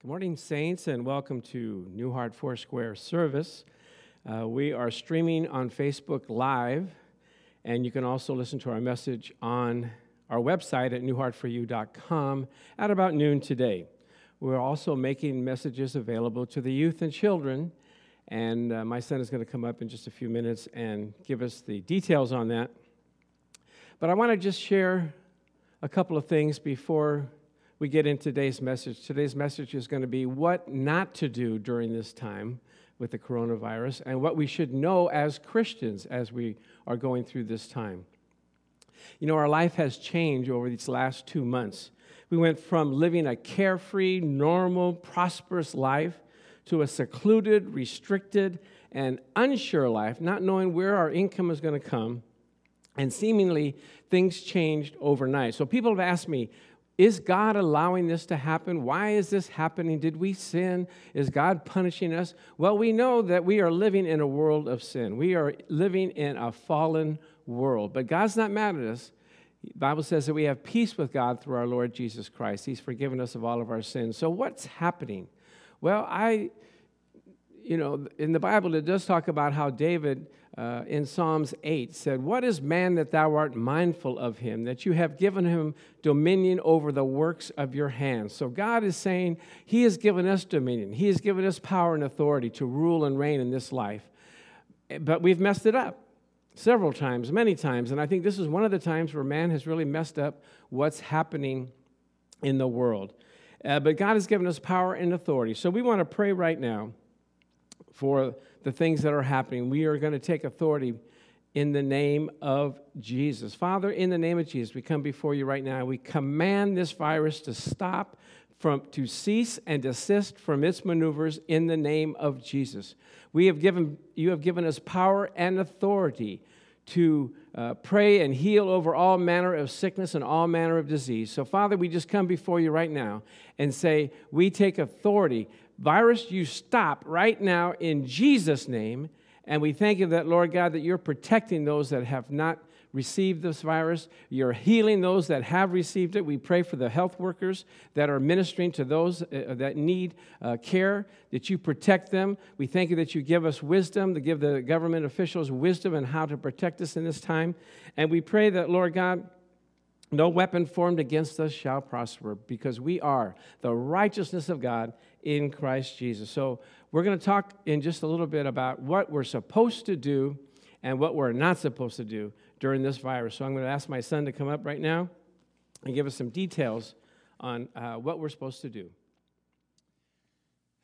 Good morning, Saints, and welcome to New Heart Foursquare service. Uh, we are streaming on Facebook Live, and you can also listen to our message on our website at newheartforyou.com at about noon today. We're also making messages available to the youth and children, and uh, my son is going to come up in just a few minutes and give us the details on that. But I want to just share a couple of things before we get into today's message. Today's message is going to be what not to do during this time with the coronavirus and what we should know as Christians as we are going through this time. You know, our life has changed over these last two months. We went from living a carefree, normal, prosperous life to a secluded, restricted, and unsure life, not knowing where our income is going to come. And seemingly, things changed overnight. So people have asked me, is God allowing this to happen? Why is this happening? Did we sin? Is God punishing us? Well, we know that we are living in a world of sin. We are living in a fallen world. But God's not mad at us. The Bible says that we have peace with God through our Lord Jesus Christ. He's forgiven us of all of our sins. So what's happening? Well, I you know, in the Bible, it does talk about how David uh, in Psalms 8 said, What is man that thou art mindful of him, that you have given him dominion over the works of your hands? So God is saying He has given us dominion, He has given us power and authority to rule and reign in this life. But we've messed it up several times, many times. And I think this is one of the times where man has really messed up what's happening in the world. Uh, but God has given us power and authority. So we want to pray right now for the things that are happening. We are going to take authority in the name of Jesus. Father, in the name of Jesus, we come before you right now. We command this virus to stop, from, to cease and desist from its maneuvers in the name of Jesus. We have given, you have given us power and authority to uh, pray and heal over all manner of sickness and all manner of disease. So, Father, we just come before you right now and say, We take authority Virus, you stop right now in Jesus' name. And we thank you that, Lord God, that you're protecting those that have not received this virus. You're healing those that have received it. We pray for the health workers that are ministering to those uh, that need uh, care, that you protect them. We thank you that you give us wisdom, to give the government officials wisdom and how to protect us in this time. And we pray that, Lord God, no weapon formed against us shall prosper because we are the righteousness of God in Christ Jesus. So, we're going to talk in just a little bit about what we're supposed to do and what we're not supposed to do during this virus. So, I'm going to ask my son to come up right now and give us some details on uh, what we're supposed to do.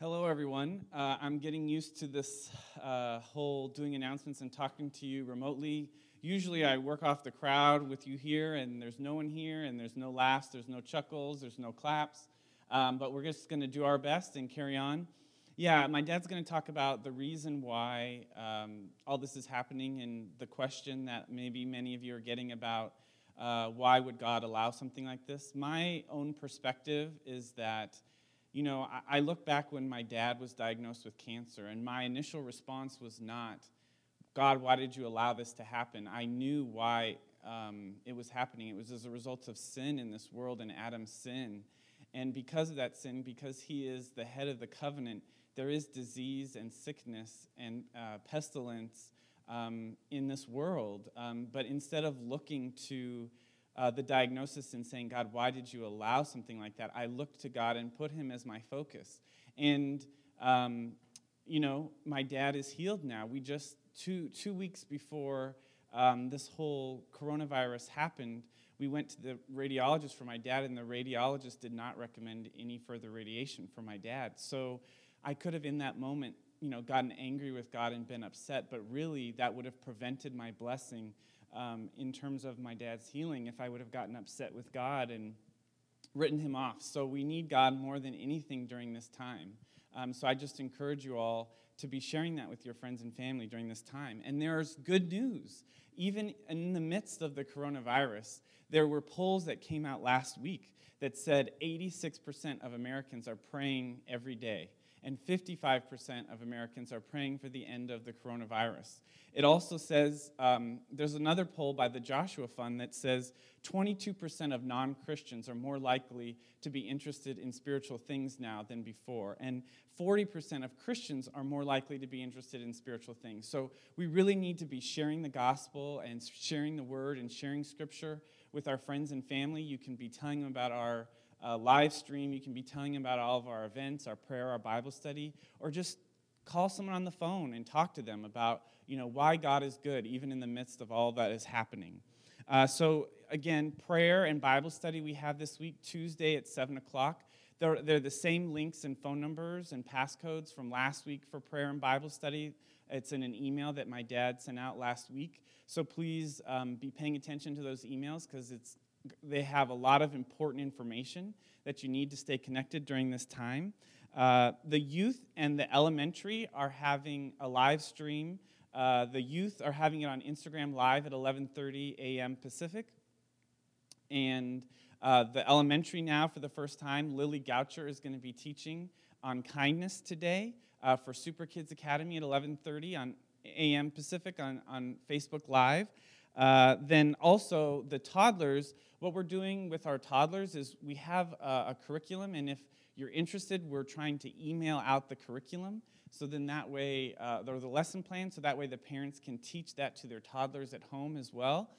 Hello, everyone. Uh, I'm getting used to this uh, whole doing announcements and talking to you remotely. Usually, I work off the crowd with you here, and there's no one here, and there's no laughs, there's no chuckles, there's no claps. Um, but we're just going to do our best and carry on. Yeah, my dad's going to talk about the reason why um, all this is happening and the question that maybe many of you are getting about uh, why would God allow something like this. My own perspective is that, you know, I, I look back when my dad was diagnosed with cancer, and my initial response was not, God, why did you allow this to happen? I knew why um, it was happening. It was as a result of sin in this world and Adam's sin. And because of that sin, because he is the head of the covenant, there is disease and sickness and uh, pestilence um, in this world. Um, but instead of looking to uh, the diagnosis and saying, God, why did you allow something like that? I looked to God and put him as my focus. And, um, you know, my dad is healed now. We just, two, two weeks before um, this whole coronavirus happened, we went to the radiologist for my dad, and the radiologist did not recommend any further radiation for my dad. So I could have, in that moment, you know, gotten angry with God and been upset, but really that would have prevented my blessing um, in terms of my dad's healing if I would have gotten upset with God and written him off. So we need God more than anything during this time. Um, so I just encourage you all to be sharing that with your friends and family during this time. And there's good news. Even in the midst of the coronavirus, there were polls that came out last week that said 86% of Americans are praying every day. And 55% of Americans are praying for the end of the coronavirus. It also says um, there's another poll by the Joshua Fund that says 22% of non Christians are more likely to be interested in spiritual things now than before. And 40% of Christians are more likely to be interested in spiritual things. So we really need to be sharing the gospel and sharing the word and sharing scripture with our friends and family. You can be telling them about our live stream, you can be telling about all of our events, our prayer, our Bible study, or just call someone on the phone and talk to them about you know why God is good even in the midst of all that is happening. Uh, so again, prayer and Bible study we have this week Tuesday at seven o'clock. They're, they're the same links and phone numbers and passcodes from last week for prayer and Bible study. It's in an email that my dad sent out last week. So please um, be paying attention to those emails because it's they have a lot of important information that you need to stay connected during this time. Uh, the youth and the elementary are having a live stream. Uh, the youth are having it on Instagram Live at 11:30 a.m. Pacific, and uh, the elementary now, for the first time, Lily Goucher is going to be teaching on kindness today uh, for Super Kids Academy at 11:30 on a.m. Pacific on, on Facebook Live. Uh, then also the toddlers, what we're doing with our toddlers is we have a, a, curriculum, and if you're interested, we're trying to email out the curriculum. So then that way, uh, or the lesson plan, so that way the parents can teach that to their toddlers at home as well.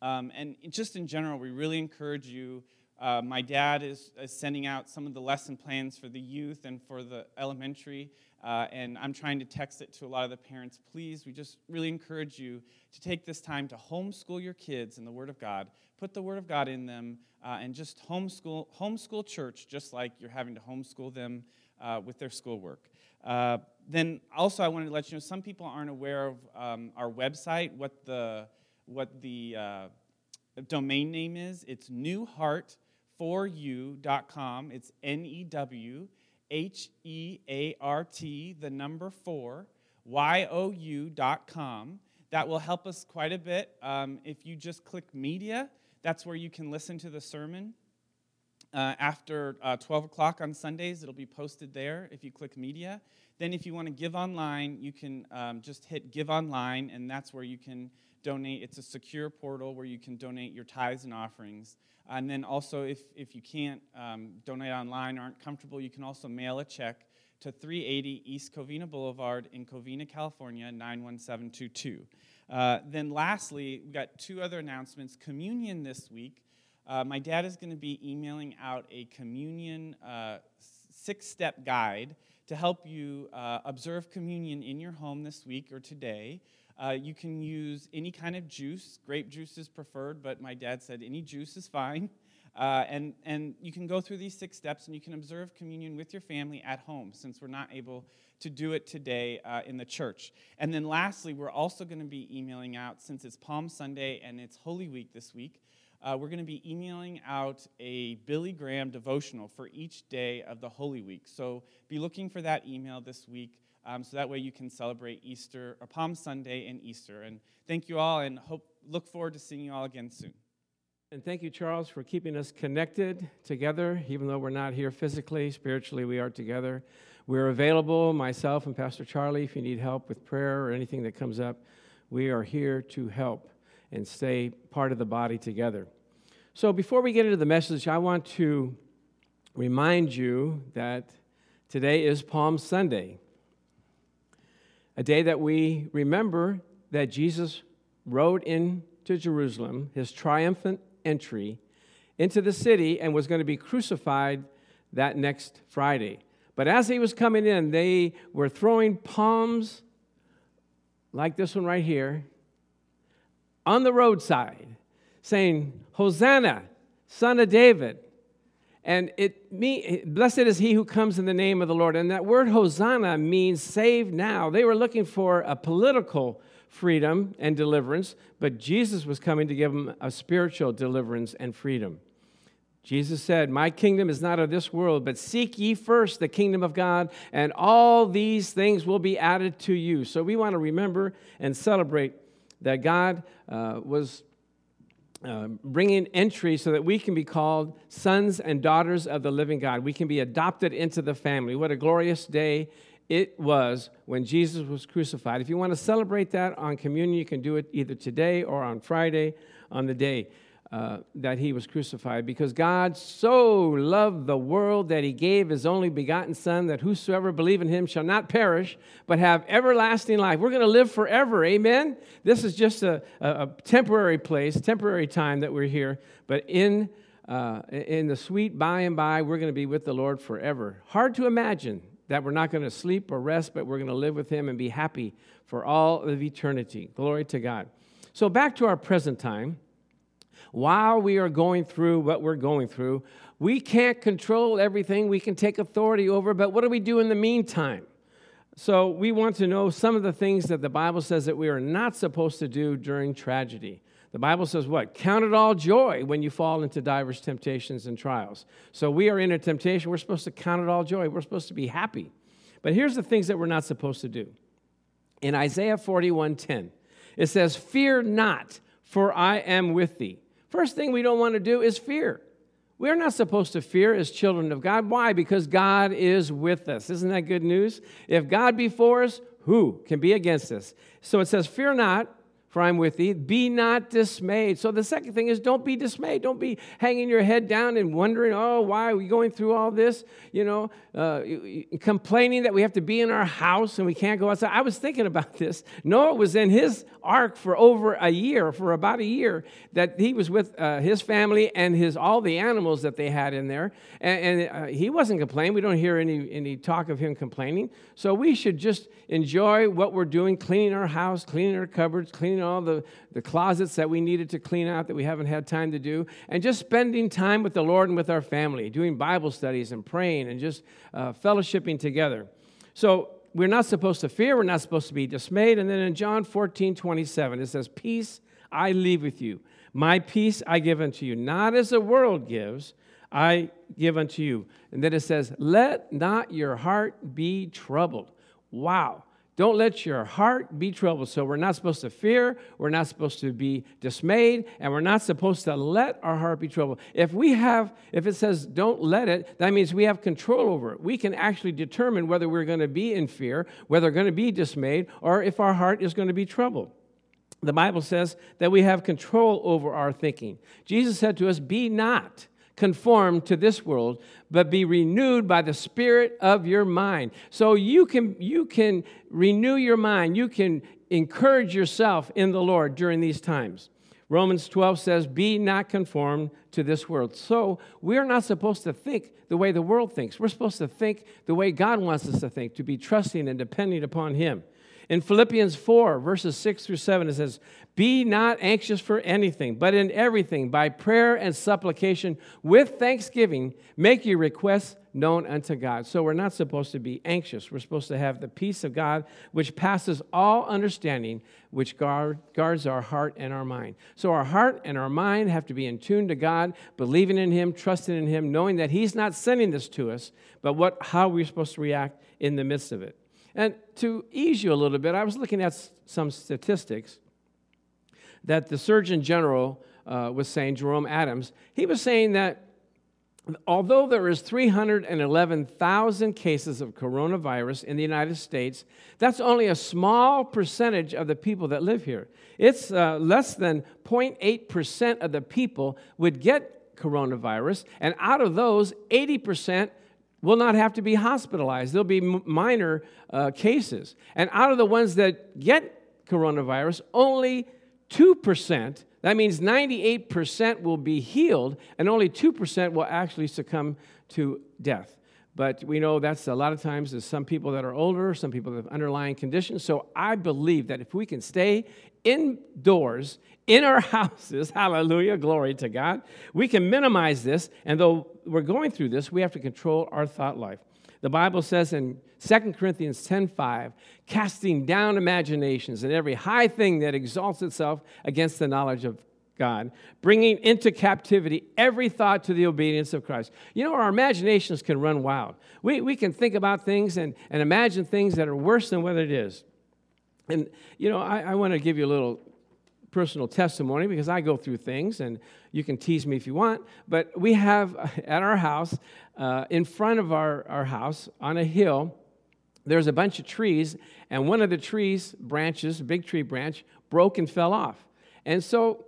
Um, and just in general, we really encourage you. Uh, my dad is, is, sending out some of the lesson plans for the youth and for the elementary, uh, and I'm trying to text it to a lot of the parents. Please, we just really encourage you to take this time to homeschool your kids in the Word of God, put the Word of God in them, uh, and just homeschool homeschool church, just like you're having to homeschool them uh, with their schoolwork. Uh, then also, I wanted to let you know some people aren't aware of um, our website, what the what the uh, domain name is. It's newheart4u.com. It's N E W H E A R T, the number four, Y O U.com. That will help us quite a bit. Um, if you just click media, that's where you can listen to the sermon. Uh, after uh, 12 o'clock on Sundays, it'll be posted there if you click media. Then, if you want to give online, you can um, just hit give online, and that's where you can donate. It's a secure portal where you can donate your tithes and offerings. And then also, if, if you can't um, donate online aren't comfortable, you can also mail a check to 380 East Covina Boulevard in Covina, California, 91722. Uh, then, lastly, we got two other announcements. Communion this week. Uh, my dad is going to be emailing out a communion uh, six step guide to help you uh, observe communion in your home this week or today. Uh, you can use any kind of juice. Grape juice is preferred, but my dad said any juice is fine. Uh, and, and you can go through these six steps and you can observe communion with your family at home since we're not able to do it today uh, in the church. And then lastly, we're also going to be emailing out, since it's Palm Sunday and it's Holy Week this week, uh, we're going to be emailing out a Billy Graham devotional for each day of the Holy Week. So be looking for that email this week. Um, so that way you can celebrate Easter or Palm Sunday and Easter. And thank you all, and hope look forward to seeing you all again soon. And thank you, Charles, for keeping us connected together, even though we're not here physically. Spiritually, we are together. We're available, myself and Pastor Charlie, if you need help with prayer or anything that comes up. We are here to help and stay part of the body together. So, before we get into the message, I want to remind you that today is Palm Sunday a day that we remember that Jesus rode into Jerusalem, his triumphant entry into the city, and was going to be crucified that next Friday. But as he was coming in, they were throwing palms like this one right here on the roadside, saying, Hosanna, son of David. And it me, blessed is he who comes in the name of the Lord. And that word Hosanna means save now. They were looking for a political freedom and deliverance, but Jesus was coming to give them a spiritual deliverance and freedom. Jesus said, My kingdom is not of this world, but seek ye first the kingdom of God, and all these things will be added to you. So we want to remember and celebrate that God uh, was uh, bringing entry so that we can be called sons and daughters of the living God. We can be adopted into the family. What a glorious day it was when Jesus was crucified. If you want to celebrate that on communion, you can do it either today or on Friday on the day uh, that he was crucified. Because God so loved the world that he gave his only begotten Son, that whosoever believe in him shall not perish, but have everlasting life. We're going to live forever. Amen? This is just a, a, a temporary place, temporary time that we're here. But in uh, in the sweet by and by, we're going to be with the Lord forever. Hard to imagine that we're not going to sleep or rest, but we're going to live with Him and be happy for all of eternity. Glory to God. So, back to our present time while we are going through what we're going through. We can't control everything, we can take authority over, but what do we do in the meantime? So, we want to know some of the things that the Bible says that we are not supposed to do during tragedy. The Bible says what? Count it all joy when you fall into diverse temptations and trials. So, we are in a temptation, we're supposed to count it all joy. We're supposed to be happy. But here's the things that we're not supposed to do. In Isaiah 41:10, it says, Fear not, for I am with thee. First thing we don't want to do is fear. We're not supposed to fear as children of God. Why? Because God is with us. Isn't that good news? If God be for us, who can be against us? So it says, Fear not, for I'm with thee. Be not dismayed. So the second thing is don't be dismayed. Don't be hanging your head down and wondering, oh, why are we going through all this? You know, uh, complaining that we have to be in our house and we can't go outside. I was thinking about this. Noah was in his ark for over a year, for about a year, that he was with uh, his family and his all the animals that they had in there. And, and uh, he wasn't complaining. We don't hear any, any talk of him complaining. So we should just enjoy what we're doing, cleaning our house, cleaning our cupboards, cleaning all the, the closets that we needed to clean out that we haven't had time to do, and just spending time with the Lord and with our family, doing Bible studies and praying and just uh, fellowshipping together. So we're not supposed to fear, we're not supposed to be dismayed. And then in John 14, 27, it says, Peace I leave with you, my peace I give unto you, not as the world gives. I give unto you. And then it says, Let not your heart be troubled. Wow. Don't let your heart be troubled. So we're not supposed to fear, we're not supposed to be dismayed, and we're not supposed to let our heart be troubled. If we have, if it says don't let it, that means we have control over it. We can actually determine whether we're going to be in fear, whether we're going to be dismayed, or if our heart is going to be troubled. The Bible says that we have control over our thinking. Jesus said to us, Be not conformed to this world, but be renewed by the spirit of your mind. So you can you can renew your mind. You can encourage yourself in the Lord during these times. Romans 12 says, Be not conformed to this world. So we're not supposed to think the way the world thinks. We're supposed to think the way God wants us to think, to be trusting and depending upon Him. In Philippians 4, verses 6 through 7, it says, Be not anxious for anything, but in everything, by prayer and supplication, with thanksgiving, make your requests known unto God. So we're not supposed to be anxious. We're supposed to have the peace of God, which passes all understanding, which guard, guards our heart and our mind. So our heart and our mind have to be in tune to God, believing in Him, trusting in Him, knowing that He's not sending this to us, but what, how we're supposed to react in the midst of it. And to ease you a little bit, I was looking at some statistics that the Surgeon General uh, was saying, Jerome Adams. He was saying that although there is 311,000 cases of coronavirus in the United States, that's only a small percentage of the people that live here. It's uh, less than 0.8% of the people would get coronavirus, and out of those, 80% will not have to be hospitalized. There'll be minor uh, cases. And out of the ones that get coronavirus, only 2%, that means 98% will be healed, and only 2% will actually succumb to death. But we know that's a lot of times there's some people that are older, some people that have underlying conditions. So I believe that if we can stay indoors in our houses, hallelujah, glory to God, we can minimize this. And though we're going through this, we have to control our thought life. The Bible says in 2 Corinthians 10:5, casting down imaginations and every high thing that exalts itself against the knowledge of God, bringing into captivity every thought to the obedience of Christ. You know, our imaginations can run wild. We, we can think about things and, and imagine things that are worse than what it is. And, you know, I, I want to give you a little personal testimony because I go through things and you can tease me if you want. But we have at our house, uh, in front of our, our house on a hill, there's a bunch of trees, and one of the trees branches, big tree branch, broke and fell off. And so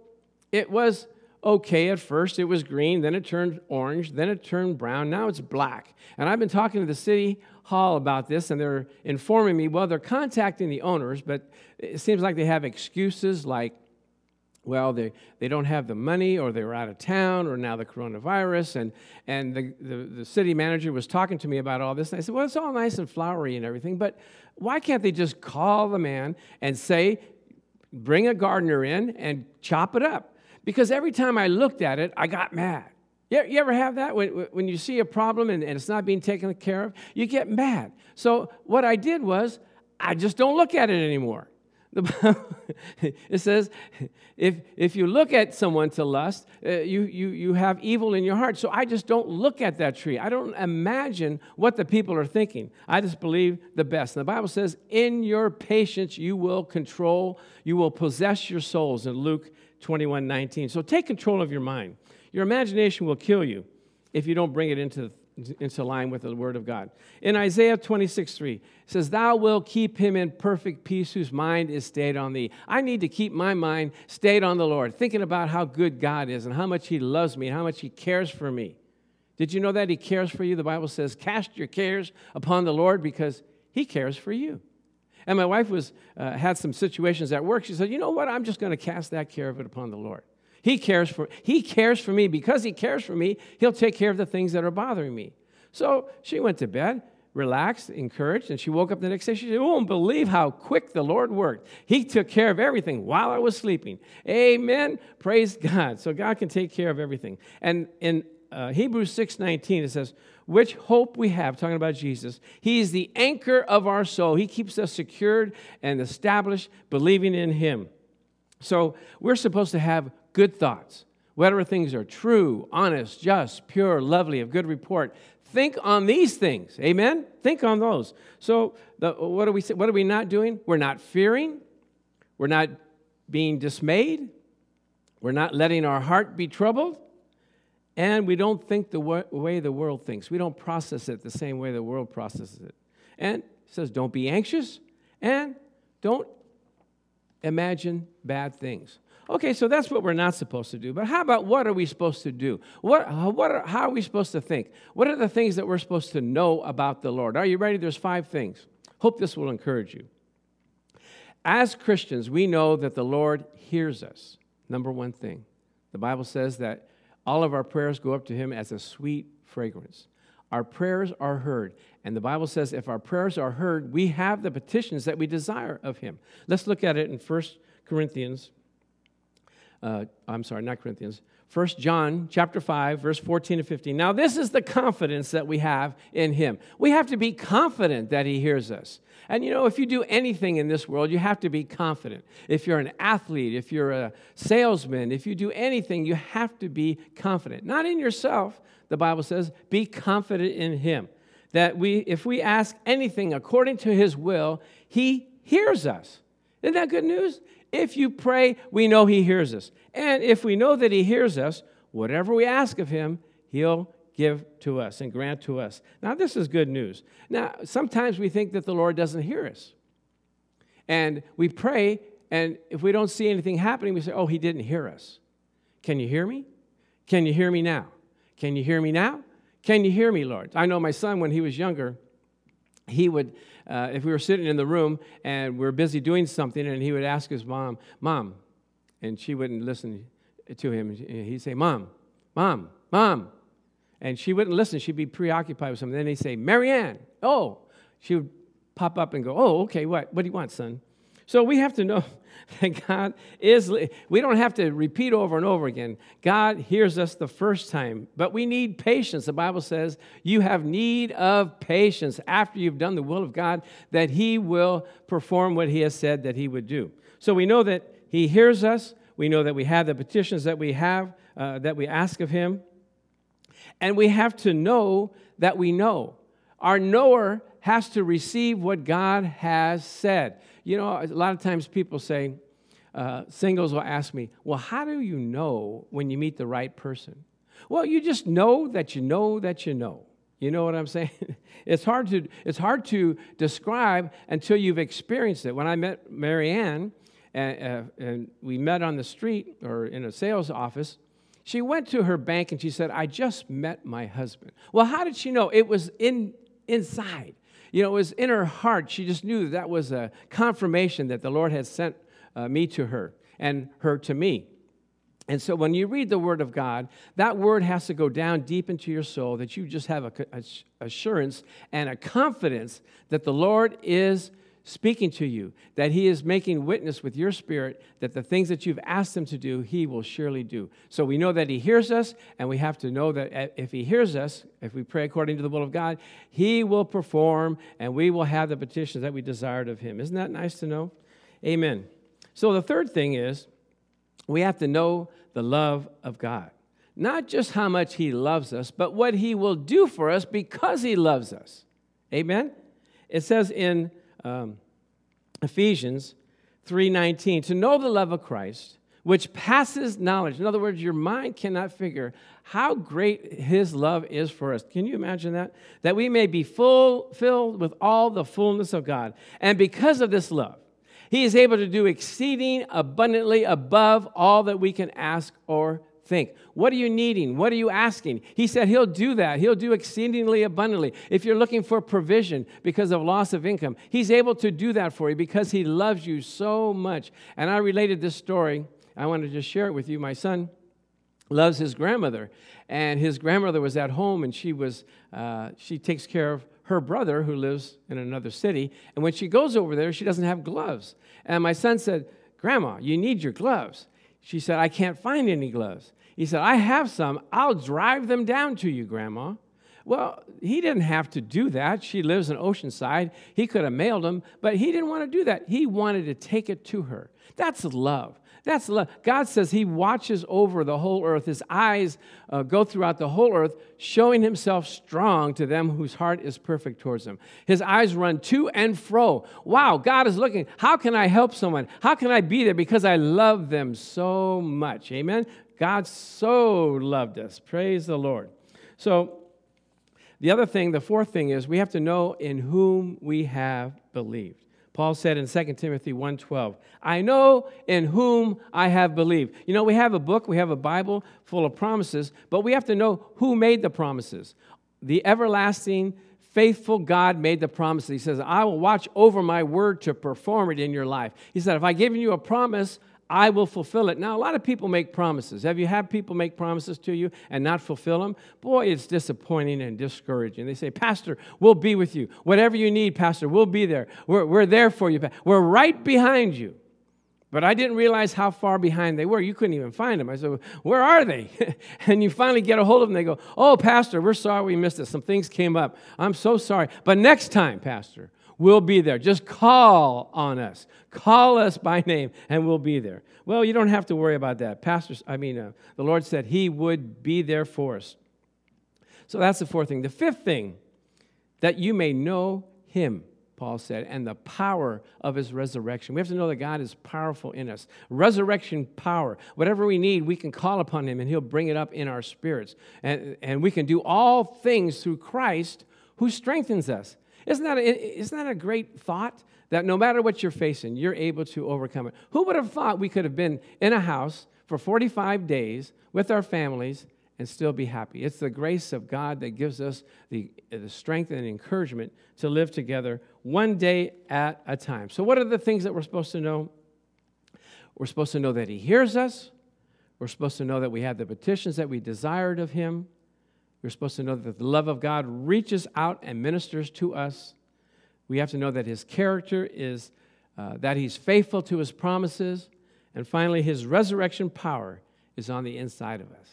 it was okay at first. It was green, then it turned orange, then it turned brown, now it's black. And I've been talking to the city hall about this, and they're informing me, well, they're contacting the owners, but it seems like they have excuses like, well, they, they don't have the money, or they're out of town, or now the coronavirus. And, and the, the, the city manager was talking to me about all this. And I said, well, it's all nice and flowery and everything, but why can't they just call the man and say, bring a gardener in and chop it up? Because every time I looked at it, I got mad. You, ever have that? When, when you see a problem and, and it's not being taken care of, you get mad. So what I did was, I just don't look at it anymore. it says, if, if you look at someone to lust, uh, you, you, you have evil in your heart. So I just don't look at that tree. I don't imagine what the people are thinking. I just believe the best. And the Bible says, in your patience, you will control, you will possess your souls in Luke 21 19. So take control of your mind. Your imagination will kill you if you don't bring it into, into line with the Word of God. In Isaiah 26 3, it says, Thou wilt keep him in perfect peace whose mind is stayed on thee. I need to keep my mind stayed on the Lord, thinking about how good God is and how much He loves me and how much He cares for me. Did you know that He cares for you? The Bible says, Cast your cares upon the Lord because He cares for you. And my wife was, uh, had some situations at work. She said, You know what? I'm just going to cast that care of it upon the Lord. He cares for he cares for me because he cares for me. He'll take care of the things that are bothering me. So she went to bed, relaxed, encouraged, and she woke up the next day. She said, "You won't believe how quick the Lord worked. He took care of everything while I was sleeping." Amen. Praise God. So God can take care of everything. And in uh, Hebrews 6:19 it says, "Which hope we have talking about Jesus. He is the anchor of our soul. He keeps us secured and established believing in him." So, we're supposed to have good thoughts. Whatever things are true, honest, just, pure, lovely, of good report, think on these things. Amen? Think on those. So, the, what, are we, what are we not doing? We're not fearing. We're not being dismayed. We're not letting our heart be troubled. And we don't think the way the world thinks. We don't process it the same way the world processes it. And it says, don't be anxious and don't imagine bad things. Okay, so that's what we're not supposed to do. But how about what are we supposed to do? What, uh, what are, how are we supposed to think? What are the things that we're supposed to know about the Lord? Are you ready? There's five things. Hope this will encourage you. As Christians, we know that the Lord hears us. Number one thing. The Bible says that all of our prayers go up to Him as a sweet fragrance. Our prayers are heard. And the Bible says if our prayers are heard, we have the petitions that we desire of Him. Let's look at it in 1 Corinthians. Uh, I'm sorry, not Corinthians. 1 John chapter 5 verse 14 to 15. Now this is the confidence that we have in him. We have to be confident that he hears us. And you know, if you do anything in this world, you have to be confident. If you're an athlete, if you're a salesman, if you do anything, you have to be confident. Not in yourself, the Bible says, be confident in him. That we if we ask anything according to his will, he hears us. Isn't that good news? If you pray, we know He hears us. And if we know that He hears us, whatever we ask of Him, He'll give to us and grant to us. Now, this is good news. Now, sometimes we think that the Lord doesn't hear us. And we pray, and if we don't see anything happening, we say, Oh, He didn't hear us. Can you hear me? Can you hear me now? Can you hear me now? Can you hear me, Lord? I know my son, when he was younger, he would, uh, if we were sitting in the room and we are busy doing something, and he would ask his mom, Mom, and she wouldn't listen to him. He'd say, Mom, Mom, Mom. And she wouldn't listen. She'd be preoccupied with something. Then he'd say, Marianne, oh. She would pop up and go, Oh, okay, what? What do you want, son? So we have to know that God is, we don't have to repeat over and over again. God hears us the first time, but we need patience. The Bible says you have need of patience after you've done the will of God, that He will perform what He has said that He would do. So we know that He hears us. We know that we have the petitions that we have, uh, that we ask of Him. And we have to know that we know. Our knower has to receive what God has said. You know, a lot of times people say, uh, singles will ask me, Well, how do you know when you meet the right person? Well, you just know that you know that you know. You know what I'm saying? it's, hard to, it's hard to describe until you've experienced it. When I met Marianne, and, uh, and we met on the street or in a sales office, she went to her bank and she said, I just met my husband. Well, how did she know? It was in, inside. You know, it was in her heart. She just knew that, that was a confirmation that the Lord had sent uh, me to her and her to me. And so when you read the Word of God, that Word has to go down deep into your soul that you just have a, a assurance and a confidence that the Lord is speaking to you, that He is making witness with your spirit that the things that you've asked Him to do, He will surely do. So we know that He hears us, and we have to know that if He hears us, if we pray according to the will of God, He will perform, and we will have the petitions that we desired of Him. Isn't that nice to know? Amen. So the third thing is we have to know the love of God. Not just how much He loves us, but what He will do for us because He loves us. Amen? It says in um, Ephesians 3:19 to know the love of Christ which passes knowledge. In other words, your mind cannot figure how great his love is for us. Can you imagine that? That we may be full filled with all the fullness of God. And because of this love, he is able to do exceeding abundantly above all that we can ask or think. What are you needing? What are you asking? He said he'll do that. He'll do exceedingly abundantly. If you're looking for provision because of loss of income, he's able to do that for you because he loves you so much. And I related this story. I wanted to just share it with you. My son loves his grandmother, and his grandmother was at home, and she was uh, she takes care of her brother who lives in another city. And when she goes over there, she doesn't have gloves. And my son said, "Grandma, you need your gloves." She said, "I can't find any gloves." He said, I have some. I'll drive them down to you, Grandma. Well, he didn't have to do that. She lives in Oceanside. He could have mailed them, but he didn't want to do that. He wanted to take it to her. That's love. That's love. God says He watches over the whole earth. His eyes uh, go throughout the whole earth, showing Himself strong to them whose heart is perfect towards Him. His eyes run to and fro. Wow, God is looking. How can I help someone? How can I be there? Because I love them so much. Amen. God so loved us. Praise the Lord. So, the other thing, the fourth thing is we have to know in whom we have believed. Paul said in 2 Timothy 1:12, "I know in whom I have believed." You know, we have a book, we have a Bible full of promises, but we have to know who made the promises. The everlasting faithful God made the promises. He says, "I will watch over my word to perform it in your life." He said, "If I give you a promise, I will fulfill it. Now, a lot of people make promises. Have you had people make promises to you and not fulfill them? Boy, it's disappointing and discouraging. They say, Pastor, we'll be with you. Whatever you need, Pastor, we'll be there. We're, we're there for you. We're right behind you. But I didn't realize how far behind they were. You couldn't even find them. I said, Where are they? and you finally get a hold of them. They go, Oh, Pastor, we're sorry we missed it. Some things came up. I'm so sorry. But next time, Pastor, We'll be there. Just call on us. Call us by name, and we'll be there. Well, you don't have to worry about that. Pastors, I mean, uh, the Lord said He would be there for us. So that's the fourth thing. The fifth thing, that you may know Him, Paul said, and the power of His resurrection. We have to know that God is powerful in us. Resurrection power. Whatever we need, we can call upon Him, and He'll bring it up in our spirits. And, and we can do all things through Christ who strengthens us. Isn't that, a, isn't that a great thought? That no matter what you're facing, you're able to overcome it. Who would have thought we could have been in a house for 45 days with our families and still be happy? It's the grace of God that gives us the, the strength and encouragement to live together one day at a time. So, what are the things that we're supposed to know? We're supposed to know that He hears us. We're supposed to know that we have the petitions that we desired of Him. We're supposed to know that the love of God reaches out and ministers to us. We have to know that his character is uh, that he's faithful to his promises. And finally, his resurrection power is on the inside of us.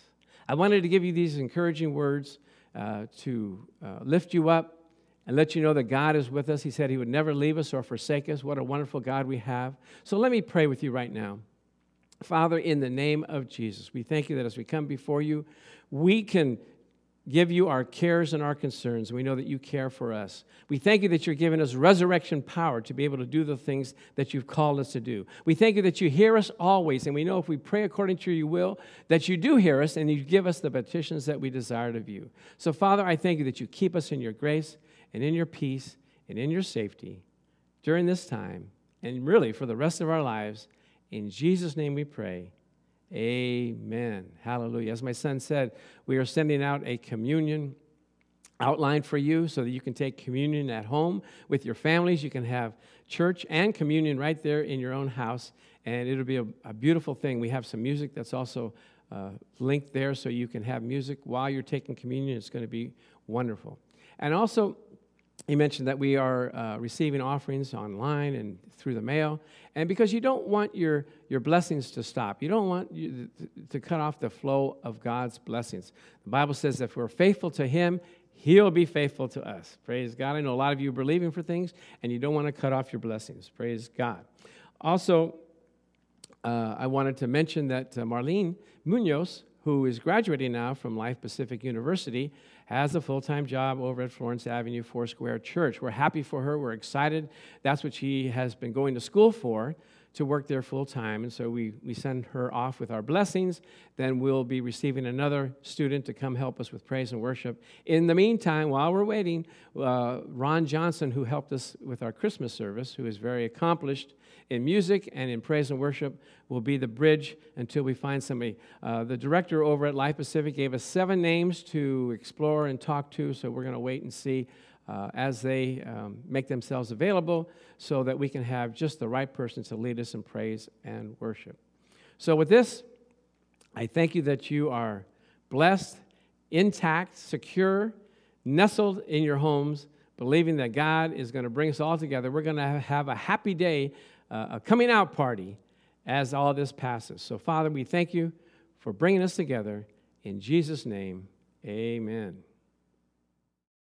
I wanted to give you these encouraging words uh, to uh, lift you up and let you know that God is with us. He said he would never leave us or forsake us. What a wonderful God we have. So let me pray with you right now. Father, in the name of Jesus, we thank you that as we come before you, we can give you our cares and our concerns. We know that you care for us. We thank you that you're giving us resurrection power to be able to do the things that you've called us to do. We thank you that you hear us always, and we know if we pray according to your will, that you do hear us and you give us the petitions that we desired of you. So, Father, I thank you that you keep us in your grace and in your peace and in your safety during this time and really for the rest of our lives. In Jesus' name we pray. Amen. Hallelujah. As my son said, we are sending out a communion outline for you so that you can take communion at home with your families. You can have church and communion right there in your own house, and it'll be a, a beautiful thing. We have some music that's also uh, linked there so you can have music while you're taking communion. It's going to be wonderful. And also, he mentioned that we are uh, receiving offerings online and through the mail. And because you don't want your, your blessings to stop, you don't want you to cut off the flow of God's blessings. The Bible says if we're faithful to Him, He'll be faithful to us. Praise God. I know a lot of you are believing for things and you don't want to cut off your blessings. Praise God. Also, uh, I wanted to mention that uh, Marlene Munoz, who is graduating now from Life Pacific University, has a full time job over at Florence Avenue Foursquare Church. We're happy for her. We're excited. That's what she has been going to school for to work there full time. And so we, we send her off with our blessings. Then we'll be receiving another student to come help us with praise and worship. In the meantime, while we're waiting, uh, Ron Johnson, who helped us with our Christmas service, who is very accomplished in music and in praise and worship, will be the bridge until we find somebody. Uh, the director over at Life Pacific gave us seven names to explore and talk to, so we're going to wait and see uh, as they um, make themselves available so that we can have just the right person to lead us in praise and worship. So, with this, I thank you that you are blessed, intact, secure, nestled in your homes, believing that God is going to bring us all together. We're going to have a happy day, Uh, a coming out party as all this passes. So, Father, we thank you for bringing us together. In Jesus' name, amen.